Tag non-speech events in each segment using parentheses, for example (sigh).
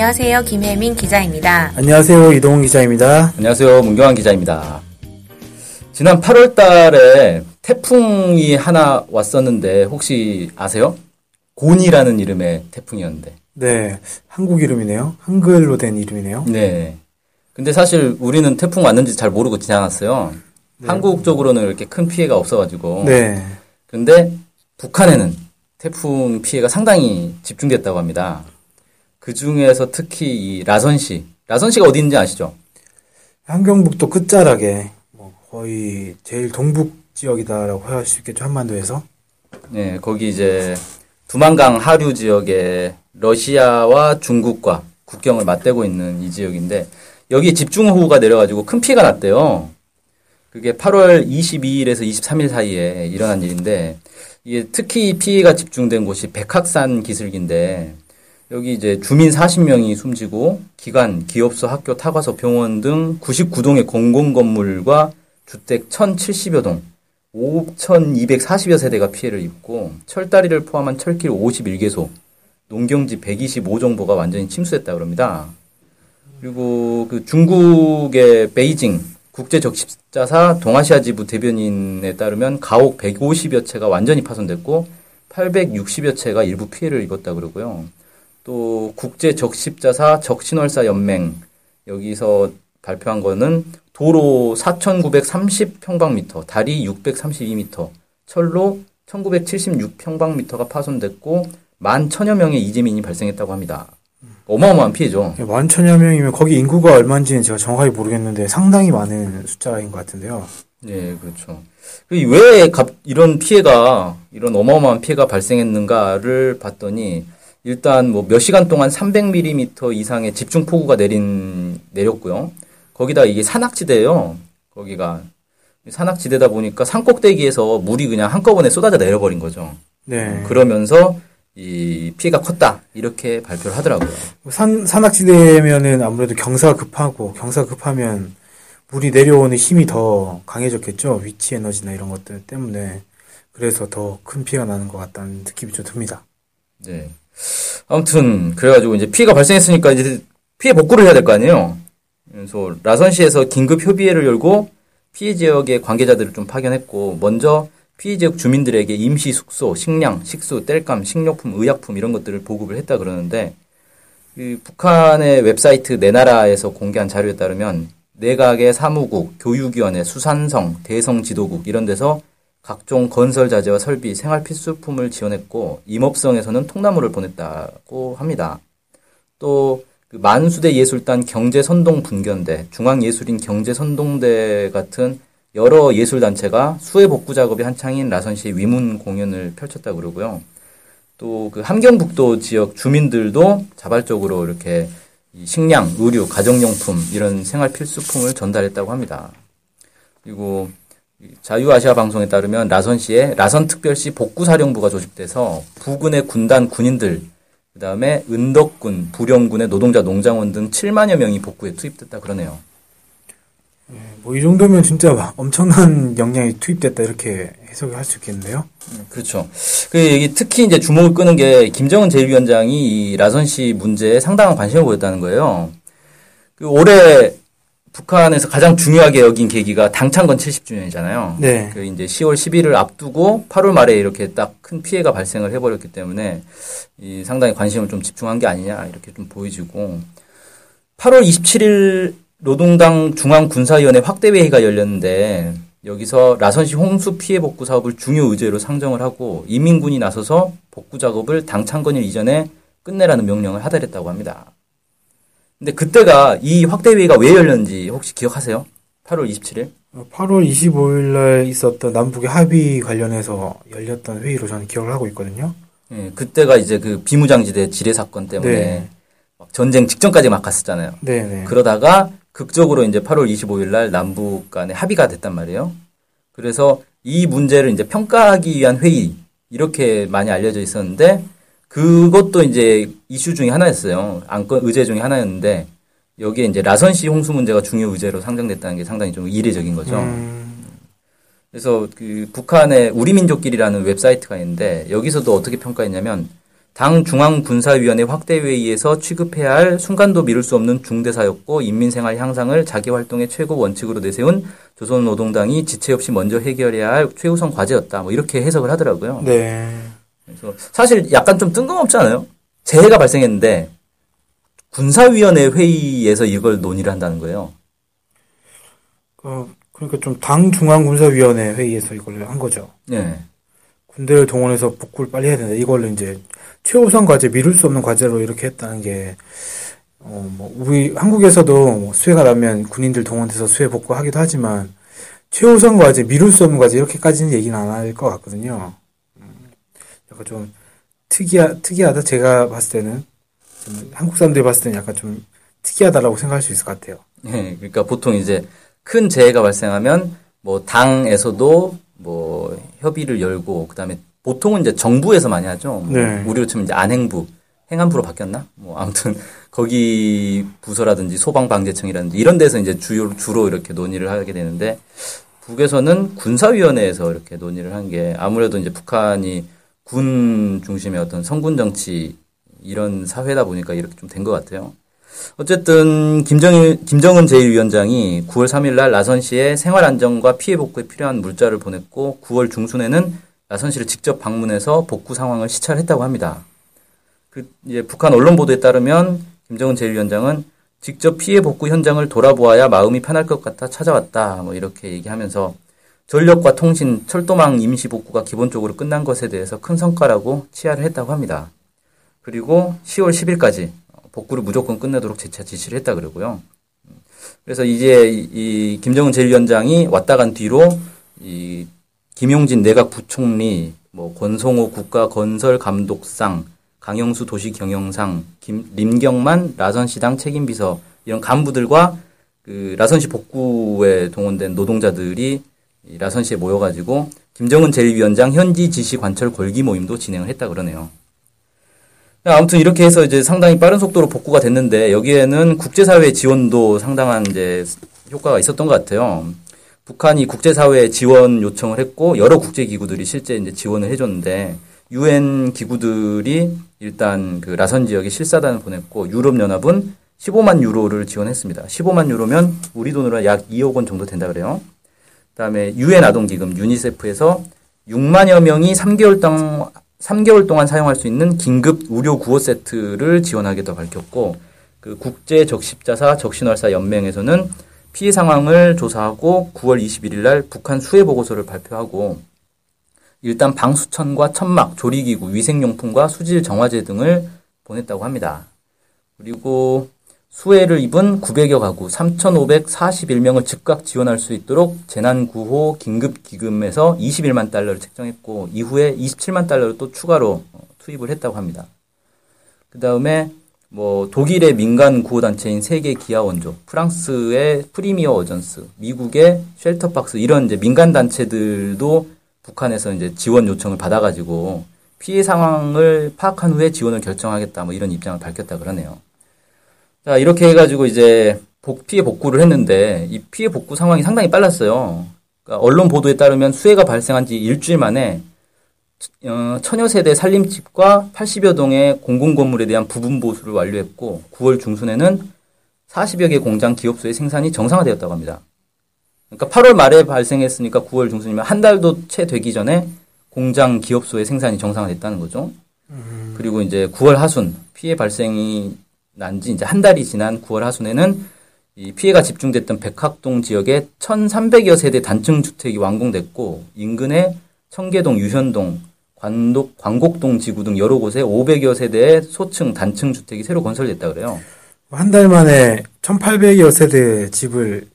안녕하세요. 김혜민 기자입니다. 안녕하세요. 이동훈 기자입니다. 안녕하세요. 문경환 기자입니다. 지난 8월 달에 태풍이 하나 왔었는데 혹시 아세요? 곤이라는 이름의 태풍이었는데. 네. 한국 이름이네요. 한글로 된 이름이네요. 네. 근데 사실 우리는 태풍 왔는지 잘 모르고 지나갔어요. 한국 쪽으로는 이렇게 큰 피해가 없어가지고. 네. 근데 북한에는 태풍 피해가 상당히 집중됐다고 합니다. 그 중에서 특히 이 라선시. 라선시가 어디 있는지 아시죠? 한경북도 끝자락에 뭐 거의 제일 동북 지역이다라고 할 수 있겠죠. 한반도에서. 네, 거기 이제 두만강 하류 지역에 러시아와 중국과 국경을 맞대고 있는 이 지역인데 여기 집중호우가 내려가지고 큰 피해가 났대요. 그게 8월 22일에서 23일 사이에 일어난 일인데 이게 특히 피해가 집중된 곳이 백학산 기슭인데 여기 이제 주민 40명이 숨지고 기관, 기업소, 학교, 타과서, 병원 등 99동의 공공 건물과 주택 1,070여 동, 5,240여 세대가 피해를 입고 철다리를 포함한 철길 51개소, 농경지 125정보가 완전히 침수됐다 그럽니다. 그리고 그 중국의 베이징 국제적십자사 동아시아 지부 대변인에 따르면 가옥 150여 채가 완전히 파손됐고 860여 채가 일부 피해를 입었다 그러고요. 또 국제 적십자사 적신월사 연맹 여기서 발표한 거는 도로 4,930평방미터, 다리 632m, 철로 1,976평방미터가 파손됐고 만 천여 명의 이재민이 발생했다고 합니다. 어마어마한 피해죠. 네, 만 천여 명이면 거기 인구가 얼마인지는 제가 정확히 모르겠는데 상당히 많은 숫자인 것 같은데요. 네, 그렇죠. 그왜 갑- 이런 피해가 이런 어마어마한 피해가 발생했는가를 봤더니 일단 뭐 몇 시간 동안 300mm 이상의 집중 폭우가 내린 내렸고요. 거기다 이게 산악지대예요. 거기가 산악지대다 보니까 산 꼭대기에서 물이 그냥 한꺼번에 쏟아져 내려버린 거죠. 네. 그러면서 이 피해가 컸다 이렇게 발표를 하더라고요. 산, 산악지대면은 아무래도 경사가 급하고 경사가 급하면 물이 내려오는 힘이 더 강해졌겠죠. 위치 에너지나 이런 것들 때문에. 그래서 더 큰 피해가 나는 것 같다는 느낌이 좀 듭니다. 네. 아무튼 그래가지고 이제 피해가 발생했으니까 이제 피해 복구를 해야 될 거 아니에요. 그래서 라선시에서 긴급 협의회를 열고 피해 지역의 관계자들을 좀 파견했고 먼저 피해 지역 주민들에게 임시 숙소, 식량, 식수, 땔감, 식료품, 의약품 이런 것들을 보급을 했다 그러는데 그 북한의 웹사이트 내 나라에서 공개한 자료에 따르면 내각의 사무국, 교육위원회, 수산성, 대성지도국 이런 데서 각종 건설 자재와 설비, 생활 필수품을 지원했고 임업성에서는 통나무를 보냈다고 합니다. 또그 만수대 예술단 경제선동 분견대, 중앙예술인 경제선동대 같은 여러 예술단체가 수해 복구 작업이 한창인 라선시의 위문 공연을 펼쳤다 그러고요. 또 그 함경북도 지역 주민들도 자발적으로 이렇게 이 식량, 의류, 가정용품 이런 생활 필수품을 전달했다고 합니다. 그리고 자유아시아 방송에 따르면 라선시에 라선특별시 복구사령부가 조직돼서 부근의 군단 군인들 그 다음에 은덕군, 부령군의 노동자, 농장원 등 7만여 명이 복구에 투입됐다 그러네요. 뭐 이 정도면 진짜 엄청난 역량이 투입됐다 이렇게 해석을 할 수 있겠는데요. 그렇죠. 그 특히 이제 주목을 끄는 게 김정은 제1위원장이 이 라선시 문제에 상당한 관심을 보였다는 거예요. 그 올해 북한에서 가장 중요하게 여긴 계기가 당창건 70주년이잖아요. 네. 그 이제 10월 10일을 앞두고 8월 말에 이렇게 딱 큰 피해가 발생을 해버렸기 때문에 이 상당히 관심을 좀 집중한 게 아니냐 이렇게 좀 보여지고 8월 27일 노동당 중앙군사위원회 확대회의가 열렸는데 여기서 라선시 홍수 피해 복구 사업을 중요 의제로 상정을 하고 이민군이 나서서 복구 작업을 당창건일 이전에 끝내라는 명령을 하달했다고 합니다. 근데 그때가 이 확대회의가 왜 열렸는지 혹시 기억하세요? 8월 27일? 8월 25일 날 있었던 남북의 합의 관련해서 열렸던 회의로 저는 기억을 하고 있거든요. 예, 그때가 이제 그 비무장지대 지뢰 사건 때문에 네. 막 전쟁 직전까지 막 갔었잖아요. 네네. 그러다가 극적으로 이제 8월 25일 날 남북 간에 합의가 됐단 말이에요. 그래서 이 문제를 이제 평가하기 위한 회의 이렇게 많이 알려져 있었는데 그것도 이제 이슈 중에 하나였어요. 안건 의제 중에 하나였는데 여기에 이제 라선시 홍수 문제가 중요 의제로 상정됐다는 게 상당히 좀 이례적인 거죠. 음, 그래서 그 북한의 우리 민족끼리라는 웹사이트가 있는데 여기서도 어떻게 평가했냐면 당 중앙군사위원회 확대회의에서 취급해야 할 순간도 미룰 수 없는 중대사였고 인민생활 향상을 자기 활동의 최고 원칙으로 내세운 조선노동당이 지체 없이 먼저 해결해야 할 최우선 과제였다. 뭐 이렇게 해석을 하더라고요. 네. 그래서 사실 약간 좀 뜬금없지 않아요? 재해가 발생했는데 군사위원회 회의에서 이걸 논의를 한다는 거예요. 어, 그러니까 좀 당 중앙군사위원회 회의에서 이걸 한 거죠. 네. 군대를 동원해서 복구를 빨리 해야 된다. 이걸로 이제 최우선 과제, 미룰 수 없는 과제로 이렇게 했다는 게, 어, 뭐, 우리 한국에서도 뭐 수해가 나면 군인들 동원해서 수해 복구하기도 하지만, 최우선 과제, 미룰 수 없는 과제, 이렇게까지는 얘기는 안 할 것 같거든요. 음, 약간 좀 특이하, 특이하다. 제가 봤을 때는, 좀 한국 사람들이 봤을 때는 약간 좀 특이하다라고 생각할 수 있을 것 같아요. 네, 그러니까 보통 이제 큰 재해가 발생하면 뭐 당에서도 뭐 협의를 열고 그다음에 보통은 이제 정부에서 많이 하죠. 뭐 네. 우리로 치면 이제 안행부, 행안부로 바뀌었나? 뭐 아무튼 (laughs) 거기 부서라든지 소방방재청이라든지 이런 데서 이제 주요 주로 이렇게 논의를 하게 되는데 북에서는 군사위원회에서 이렇게 논의를 한 게 아무래도 이제 북한이 군 중심의 어떤 성군 정치 이런 사회다 보니까 이렇게 좀 된 것 같아요. 어쨌든 김정일 김정은 제1위원장이 9월 3일 날 라선 씨의 생활 안정과 피해 복구에 필요한 물자를 보냈고 9월 중순에는 라선 씨를 직접 방문해서 복구 상황을 시찰했다고 합니다. 그 이제 북한 언론 보도에 따르면 김정은 제1위원장은 직접 피해 복구 현장을 돌아보아야 마음이 편할 것 같아 찾아왔다. 뭐 이렇게 얘기하면서 전력과 통신, 철도망 임시 복구가 기본적으로 끝난 것에 대해서 큰 성과라고 치하를 했다고 합니다. 그리고 10월 10일까지 복구를 무조건 끝내도록 재차 지시를 했다 그러고요. 그래서 이제 이, 이 김정은 제1위원장이 왔다 간 뒤로 이 김용진 내각 부총리, 뭐 권성호 국가건설감독상, 강영수 도시경영상, 김, 림경만 라선시당 책임비서 이런 간부들과 그 라선시 복구에 동원된 노동자들이 이 라선시에 모여가지고 김정은 제1위원장 현지 지시 관철 골기 모임도 진행을 했다 그러네요. 아무튼 이렇게 해서 이제 상당히 빠른 속도로 복구가 됐는데 여기에는 국제사회 지원도 상당한 이제 효과가 있었던 것 같아요. 북한이 국제사회 지원 요청을 했고 여러 국제기구들이 실제 이제 지원을 해줬는데 유엔 기구들이 일단 그 라선 지역에 실사단을 보냈고 유럽연합은 15만 유로를 지원했습니다. 15만 유로면 우리 돈으로 약 2억 원 정도 된다 그래요. 그다음에 유엔 아동기금 유니세프에서 6만여 명이 3개월 동안 3개월 동안 사용할 수 있는 긴급 의료 구호 세트를 지원하겠다고 밝혔고 그 국제 적십자사 적신월사 연맹에서는 피해 상황을 조사하고 9월 21일 날 북한 수해 보고서를 발표하고 일단 방수천과 천막, 조리기구, 위생용품과 수질 정화제 등을 보냈다고 합니다. 그리고 수해를 입은 900여 가구 3,541명을 즉각 지원할 수 있도록 재난구호 긴급기금에서 21만 달러를 책정했고 이후에 27만 달러를 또 추가로 어, 투입을 했다고 합니다. 그 다음에 뭐 독일의 민간 구호단체인 세계 기아 원조, 프랑스의 Première Urgence, 미국의 ShelterBox 이런 이제 민간 단체들도 북한에서 이제 지원 요청을 받아가지고 피해 상황을 파악한 후에 지원을 결정하겠다 뭐 이런 입장을 밝혔다 그러네요. 자, 이렇게 해가지고 이제 복, 피해 복구를 했는데 이 피해 복구 상황이 상당히 빨랐어요. 그러니까 언론 보도에 따르면 수해가 발생한 지 일주일 만에 어, 천여 세대 살림집과 80여 동의 공공 건물에 대한 부분 보수를 완료했고 9월 중순에는 40여 개 공장 기업소의 생산이 정상화되었다고 합니다. 그러니까 8월 말에 발생했으니까 9월 중순이면 한 달도 채 되기 전에 공장 기업소의 생산이 정상화됐다는 거죠. 그리고 이제 9월 하순 피해 발생이 난 지 이제 한 달이 지난 9월 하순에는 이 피해가 집중됐던 백학동 지역에 1,300여 세대 단층 주택이 완공됐고 인근에 청계동, 유현동, 관독, 광곡동 지구 등 여러 곳에 500여 세대의 소층 단층 주택이 새로 건설됐다 그래요. 한 달 만에 1800여 세대 집을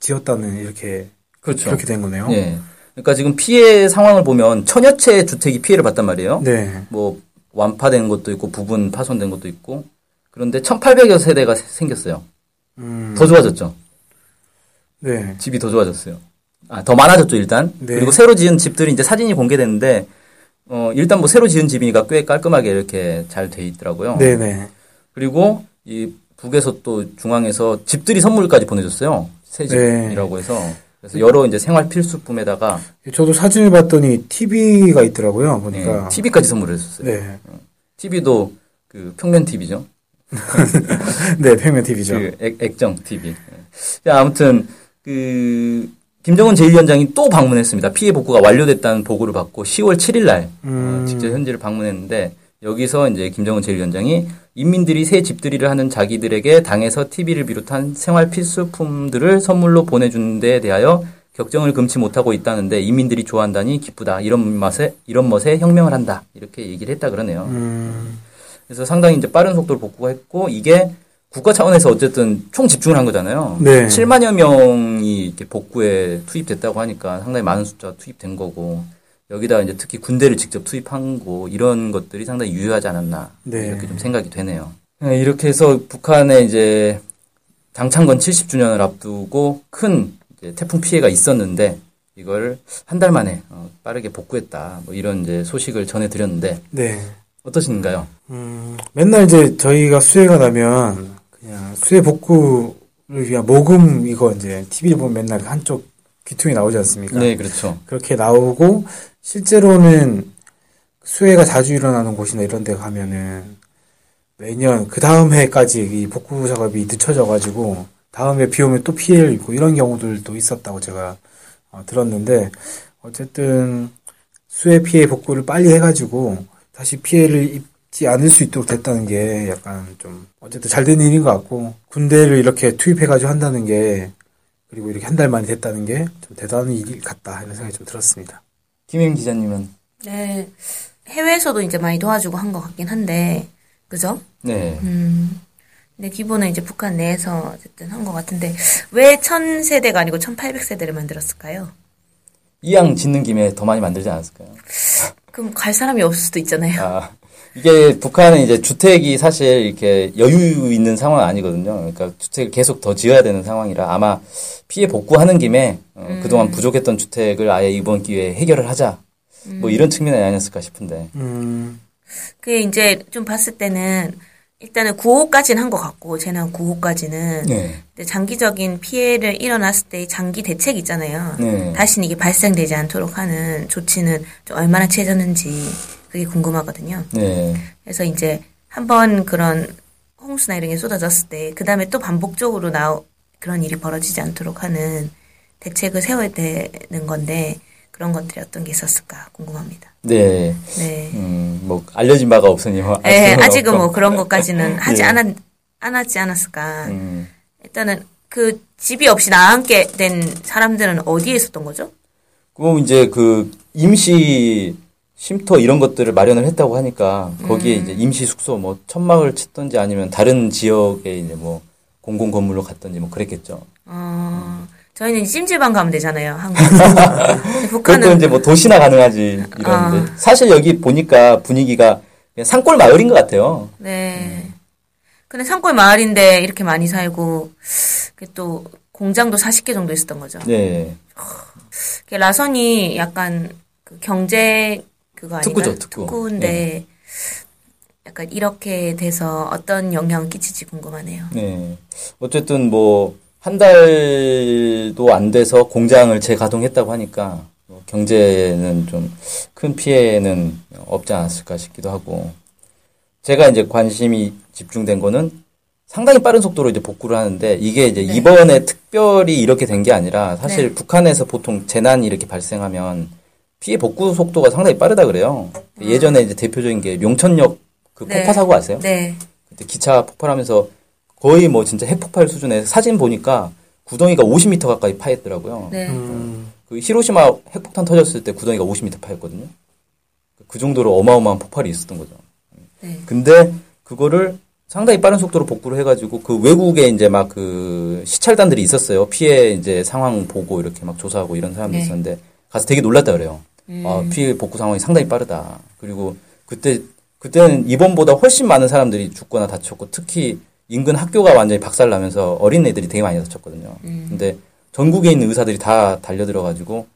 지었다는 이렇게 그렇죠. 그렇게 된 거네요. 예. 그러니까 지금 피해 상황을 보면 천여 채 주택이 피해를 봤단 말이에요. 네. 뭐 완파된 것도 있고 부분 파손된 것도 있고 그런데 1800여 세대가 세- 생겼어요. 음, 더 좋아졌죠. 네. 집이 더 좋아졌어요. 아, 더 많아졌죠, 일단. 네. 그리고 새로 지은 집들이 이제 사진이 공개됐는데, 어, 일단 뭐 새로 지은 집이니까 꽤 깔끔하게 이렇게 잘 돼 있더라고요. 네네. 그리고 이 북에서 또 중앙에서 집들이 선물까지 보내줬어요. 새 네. 집이라고 해서. 그래서 여러 이제 생활 필수품에다가 저도 사진을 봤더니 TV가 있더라고요. 네, 보니까. TV까지 선물을 해줬어요. 네. TV도 그 평면 TV죠. (laughs) 네, 평면 TV죠. 그 액, 액정 TV. 자, 아무튼 그 김정은 제1위원장이 또 방문했습니다. 피해 복구가 완료됐다는 보고를 받고 10월 7일 날 음. 어, 직접 현지를 방문했는데 여기서 이제 김정은 제1위원장이 인민들이 새 집들이를 하는 자기들에게 당에서 TV를 비롯한 생활 필수품들을 선물로 보내준 데 대하여 격정을 금치 못하고 있다는데 인민들이 좋아한다니 기쁘다. 이런 맛에 이런 멋에 혁명을 한다. 이렇게 얘기를 했다 그러네요. 음, 그래서 상당히 이제 빠른 속도로 복구가 했고 이게 국가 차원에서 어쨌든 총 집중을 한 거잖아요. 네. 7만여 명이 이렇게 복구에 투입됐다고 하니까 상당히 많은 숫자 투입된 거고 여기다 이제 특히 군대를 직접 투입한 거 이런 것들이 상당히 유효하지 않았나 네. 이렇게 좀 생각이 되네요. 네, 이렇게 해서 북한의 이제 당창건 70주년을 앞두고 큰 이제 태풍 피해가 있었는데 이걸 한 달 만에 어, 빠르게 복구했다 뭐 이런 이제 소식을 전해드렸는데 네. 어떠신가요? 음, 맨날 이제 저희가 수해가 나면 그냥 수해 복구를 위한 모금 이거 이제 TV를 보면 맨날 한쪽 귀퉁이 나오지 않습니까? 네, 그렇죠. 그렇게 나오고 실제로는 수해가 자주 일어나는 곳이나 이런 데 가면은 매년 그 다음 해까지 이 복구 작업이 늦춰져 가지고 다음에 비 오면 또 피해를 입고 이런 경우들도 있었다고 제가 어, 들었는데 어쨌든 수해 피해 복구를 빨리 해가지고 다시 피해를 입지 않을 수 있도록 됐다는 게 약간 좀 어쨌든 잘 된 일인 것 같고 군대를 이렇게 투입해가지고 한다는 게 그리고 이렇게 한 달 만에 됐다는 게 좀 대단한 일 같다 이런 생각이 좀 들었습니다. 김혜민 기자님은 네. 해외에서도 이제 많이 도와주고 한 것 같긴 한데, 그죠? 네. 음. 근데 기본은 이제 북한 내에서 어쨌든 한 것 같은데, 왜 1000세대가 아니고 1800세대를 만들었을까요? 이양 짓는 김에 더 많이 만들지 않았을까요? (laughs) 그럼 갈 사람이 없을 수도 있잖아요. 아, 이게 북한은 이제 주택이 사실 이렇게 여유 있는 상황은 아니거든요. 그러니까 주택을 계속 더 지어야 되는 상황이라 아마 피해 복구하는 김에 어, 그동안 부족했던 주택을 아예 이번 기회에 해결을 하자. 뭐 이런 측면이 아니었을까 싶은데. 음, 그게 이제 좀 봤을 때는, 일단은 9호까지는 한 것 같고, 쟤는 9호까지는. 네. 장기적인 피해를 일어났을 때 장기 대책 있잖아요. 네. 다시는 이게 발생되지 않도록 하는 조치는 좀 얼마나 취해졌는지 그게 궁금하거든요. 네. 그래서 이제 한번 그런 홍수나 이런 게 쏟아졌을 때 그 다음에 또 반복적으로 나 그런 일이 벌어지지 않도록 하는 대책을 세워야 되는 건데 그런 것들이 어떤 게 있었을까 궁금합니다. 네. 네. 음, 뭐 알려진 바가 없으니 뭐 예, 알 수는 아직은 없고. 뭐 그런 것까지는 (laughs) 하지 예. 않았, 않았지 않았을까. 음, 일단은 그 집이 없이 나앉게 된 사람들은 어디에 있었던 거죠? 그럼 이제 그 임시 쉼터 이런 것들을 마련을 했다고 하니까 거기에 음. 이제 임시 숙소 뭐 천막을 쳤던지 아니면 다른 지역에 이제 뭐 공공 건물로 갔던지 뭐 그랬겠죠. 어, 저희는 찜질방 가면 되잖아요, 한국에서. (laughs) 북한은 이제 뭐 도시나 가능하지 이런데 아. 사실 여기 보니까 분위기가 산골 마을인 것 같아요. 네. 근데 산골 마을인데 이렇게 많이 살고 또 공장도 40개 정도 있었던 거죠. 네, 라선이 약간 그 경제 그거 아닌가요? 특구죠, 특구. 특구인데 약간 이렇게 돼서 어떤 영향을 끼칠지 궁금하네요. 네. 어쨌든 뭐 한 달도 안 돼서 공장을 재가동했다고 하니까 뭐 경제는 좀 큰 피해는 없지 않았을까 싶기도 하고 제가 이제 관심이 집중된 거는 상당히 빠른 속도로 이제 복구를 하는데 이게 이제 네. 이번에 특별히 이렇게 된 게 아니라 사실 네. 북한에서 보통 재난이 이렇게 발생하면 피해 복구 속도가 상당히 빠르다 그래요. 예전에 이제 대표적인 게 용천역 그 네. 폭파 사고 아세요? 네. 그때 기차 폭발하면서 거의 뭐 진짜 핵폭발 수준의 사진 보니까 구덩이가 50m 가까이 파였더라고요. 네. 음, 그 히로시마 핵폭탄 터졌을 때 구덩이가 50m 파였거든요. 그 정도로 어마어마한 폭발이 있었던 거죠. 네. 근데 그거를 상당히 빠른 속도로 복구를 해가지고 그 외국에 이제 막 그 시찰단들이 있었어요. 피해 이제 상황 보고 이렇게 막 조사하고 이런 사람들이 네. 있었는데 가서 되게 놀랐다 그래요. 음. 아, 피해 복구 상황이 상당히 빠르다. 그리고 그때 그때는 이번보다 훨씬 많은 사람들이 죽거나 다쳤고 특히 인근 학교가 완전히 박살나면서 어린 애들이 되게 많이 다쳤거든요. 근데 전국에 있는 의사들이 다 달려들어가지고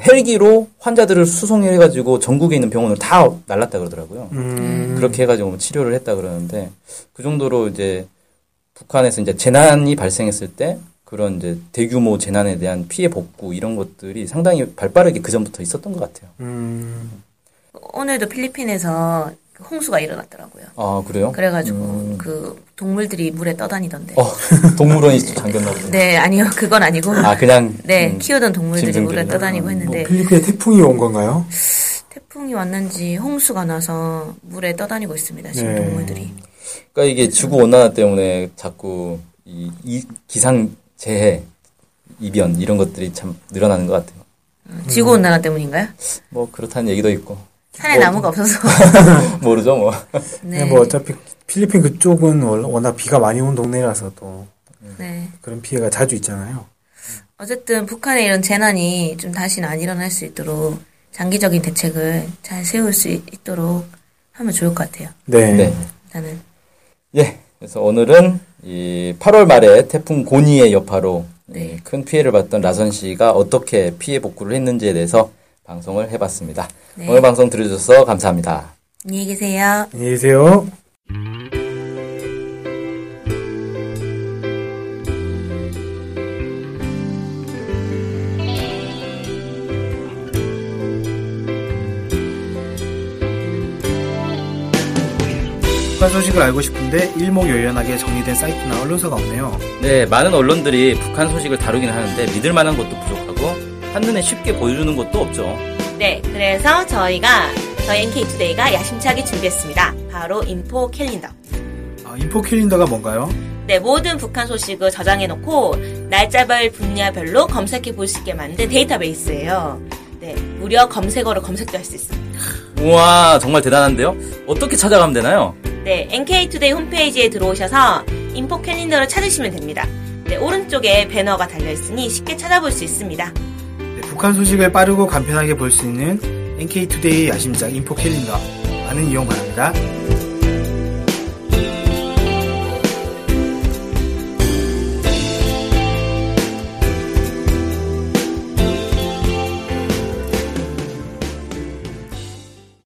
헬기로 환자들을 수송해가지고 전국에 있는 병원을 다 날랐다 그러더라고요. 음, 그렇게 해가지고 뭐 치료를 했다 그러는데 그 정도로 이제 북한에서 이제 재난이 발생했을 때 그런 이제 대규모 재난에 대한 피해 복구 이런 것들이 상당히 발빠르게 그 전부터 있었던 것 같아요. 음, 오늘도 필리핀에서 그 홍수가 일어났더라고요. 아 그래요? 그래가지고 그 동물들이 물에 떠다니던데. 어 (laughs) 동물원이 잠겼나 보네. 네, 아니요, 그건 아니고. 아 그냥 네, 음, 키우던 동물들이? 물에 떠다니고 뭐 했는데 필리핀에 태풍이 온 건가요? 태풍이 왔는지 홍수가 나서 물에 떠다니고 있습니다. 지금 네. 동물들이. 그러니까 이게 지구 온난화 때문에 자꾸 이, 이 기상 재해 이변 이런 것들이 참 늘어나는 것 같아요. 지구 온난화 때문인가요? 뭐 그렇다는 얘기도 있고 산에 뭐- 나무가 없어서. (laughs) 모르죠 뭐. 네. 뭐 어차피 필리핀 그쪽은 월- 워낙 비가 많이 온 동네라서 또 네. 그런 피해가 자주 있잖아요. 어쨌든 북한의 이런 재난이 좀 다시는 안 일어날 수 있도록 장기적인 대책을 잘 세울 수 있- 있도록 하면 좋을 것 같아요. 네. 네. 나는. 예. 그래서 오늘은 이 8월 말에 태풍 고니의 여파로 네. 큰 피해를 봤던 라선 씨가 어떻게 피해 복구를 했는지에 대해서 방송을 해봤습니다. 네. 오늘 방송 들어주셔서 감사합니다. 안녕히 계세요. 안녕히 계세요. 북한 소식을 알고 싶은데 일목요연하게 정리된 사이트나 언론사가 없네요. 네, 많은 언론들이 북한 소식을 다루긴 하는데 믿을 만한 것도 부족하고 한눈에 쉽게 보여주는 것도 없죠. 네, 그래서 저희가 저희 NK투데이가 야심차게 준비했습니다. 바로 info calendar. 아, info calendar가 뭔가요? 네, 모든 북한 소식을 저장해놓고 날짜별 분야별로 검색해 볼 수 있게 만든 데이터베이스예요. 네, 무려 검색어로 검색도 할 수 있습니다. 우와, 정말 대단한데요? 어떻게 찾아가면 되나요? 네, NK투데이 홈페이지에 들어오셔서 info calendar를 찾으시면 됩니다. 네, 오른쪽에 배너가 달려있으니 쉽게 찾아볼 수 있습니다. 네, 북한 소식을 빠르고 간편하게 볼 수 있는 NK투데이 야심작 인포 캘린더 많은 이용 바랍니다.